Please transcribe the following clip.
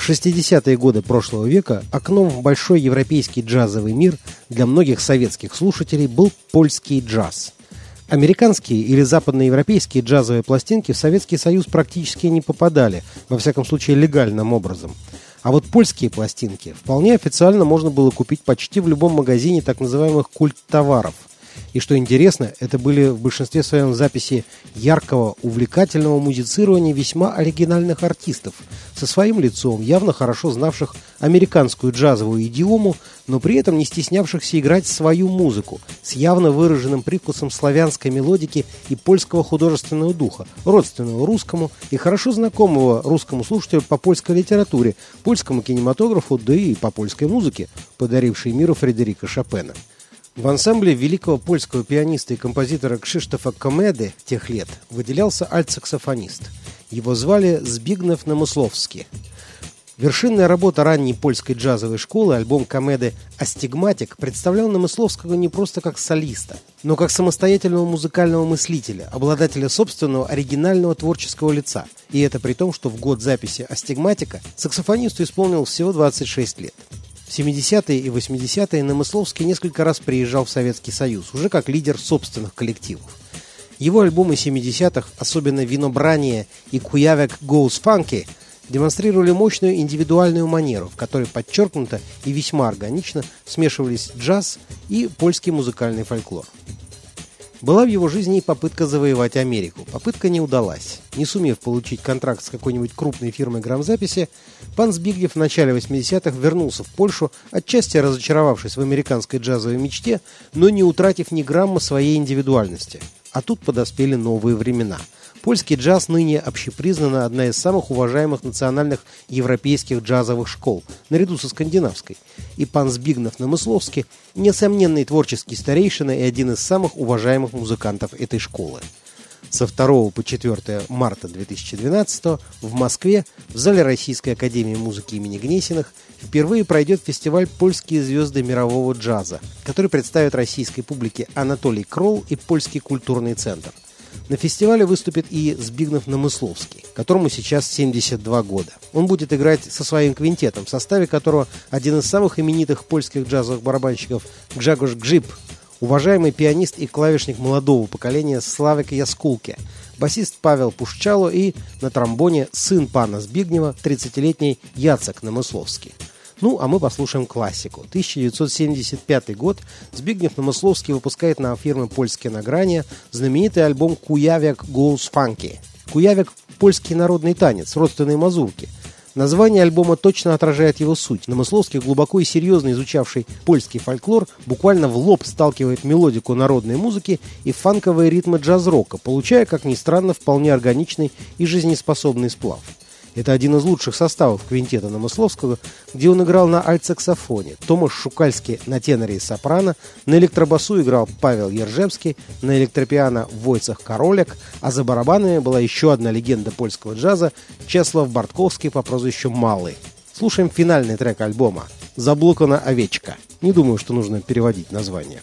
В 60-е годы прошлого века окном в большой европейский джазовый мир для многих советских слушателей был польский джаз. Американские или западноевропейские джазовые пластинки в Советский Союз практически не попадали, во всяком случае легальным образом. А вот польские пластинки вполне официально можно было купить почти в любом магазине так называемых культ-товаров – и что интересно, это были в большинстве своем записи яркого, увлекательного музицирования весьма оригинальных артистов, со своим лицом, явно хорошо знавших американскую джазовую идиому, но при этом не стеснявшихся играть свою музыку, с явно выраженным привкусом славянской мелодики и польского художественного духа, родственного русскому и хорошо знакомого русскому слушателю по польской литературе, польскому кинематографу, да и по польской музыке, подарившей миру Фредерика Шопена. В ансамбле великого польского пианиста и композитора Кшиштофа Комеды тех лет выделялся альт-саксофонист. Его звали Збигнев Намысловский. Вершинная работа ранней польской джазовой школы, альбом Комеды «Астигматик», представлял Намысловского не просто как солиста, но как самостоятельного музыкального мыслителя, обладателя собственного оригинального творческого лица. И это при том, что в год записи «Астигматика» саксофонисту исполнил всего 26 лет. В 70-е и 80-е Намысловский несколько раз приезжал в Советский Союз, уже как лидер собственных коллективов. Его альбомы 70-х, особенно «Winobranie» и «Kujaviak Goes Funky», демонстрировали мощную индивидуальную манеру, в которой подчеркнуто и весьма органично смешивались джаз и польский музыкальный фольклор. Была в его жизни и попытка завоевать Америку. Попытка не удалась. Не сумев получить контракт с какой-нибудь крупной фирмой грамзаписи, пан Збигнев в начале 80-х вернулся в Польшу, отчасти разочаровавшись в американской джазовой мечте, но не утратив ни грамма своей индивидуальности. А тут подоспели новые времена – Польский джаз ныне общепризнана одна из самых уважаемых национальных европейских джазовых школ, наряду со скандинавской. И пан Збигнев Намысловский – несомненный творческий старейшина и один из самых уважаемых музыкантов этой школы. Со 2 по 4 марта 2012 в Москве в зале Российской Академии Музыки имени Гнесиных впервые пройдет фестиваль «Польские звезды мирового джаза», который представит российской публике Анатолий Кролл и Польский культурный центр – на фестивале выступит и Збигнев Намысловский, которому сейчас 72 года. Он будет играть со своим квинтетом, в составе которого один из самых именитых польских джазовых барабанщиков Гжагош Гжип, уважаемый пианист и клавишник молодого поколения Славик Яскулке, басист Павел Пушчало и на тромбоне сын пана Збигнева, 30-летний Яцек Намысловский. Ну, а мы послушаем классику. 1975 год. Збигнев Намысловский выпускает на фирмы «Польские награния» знаменитый альбом «Куявик Goes Funky». Куявик – польский народный танец, родственные мазурки. Название альбома точно отражает его суть. Намысловский, глубоко и серьезно изучавший польский фольклор, буквально в лоб сталкивает мелодику народной музыки и фанковые ритмы джаз-рока, получая, как ни странно, вполне органичный и жизнеспособный сплав. Это один из лучших составов квинтета Намысловского, где он играл на альт-саксофоне. Томаш Шукальский на теноре и сопрано, на электробасу играл Павел Ержевский, на электропиано Войцах Королек, а за барабанами была еще одна легенда польского джаза Чеслав Бартковский по прозвищу Малый. Слушаем финальный трек альбома «Заблокана овечка». Не думаю, что нужно переводить название.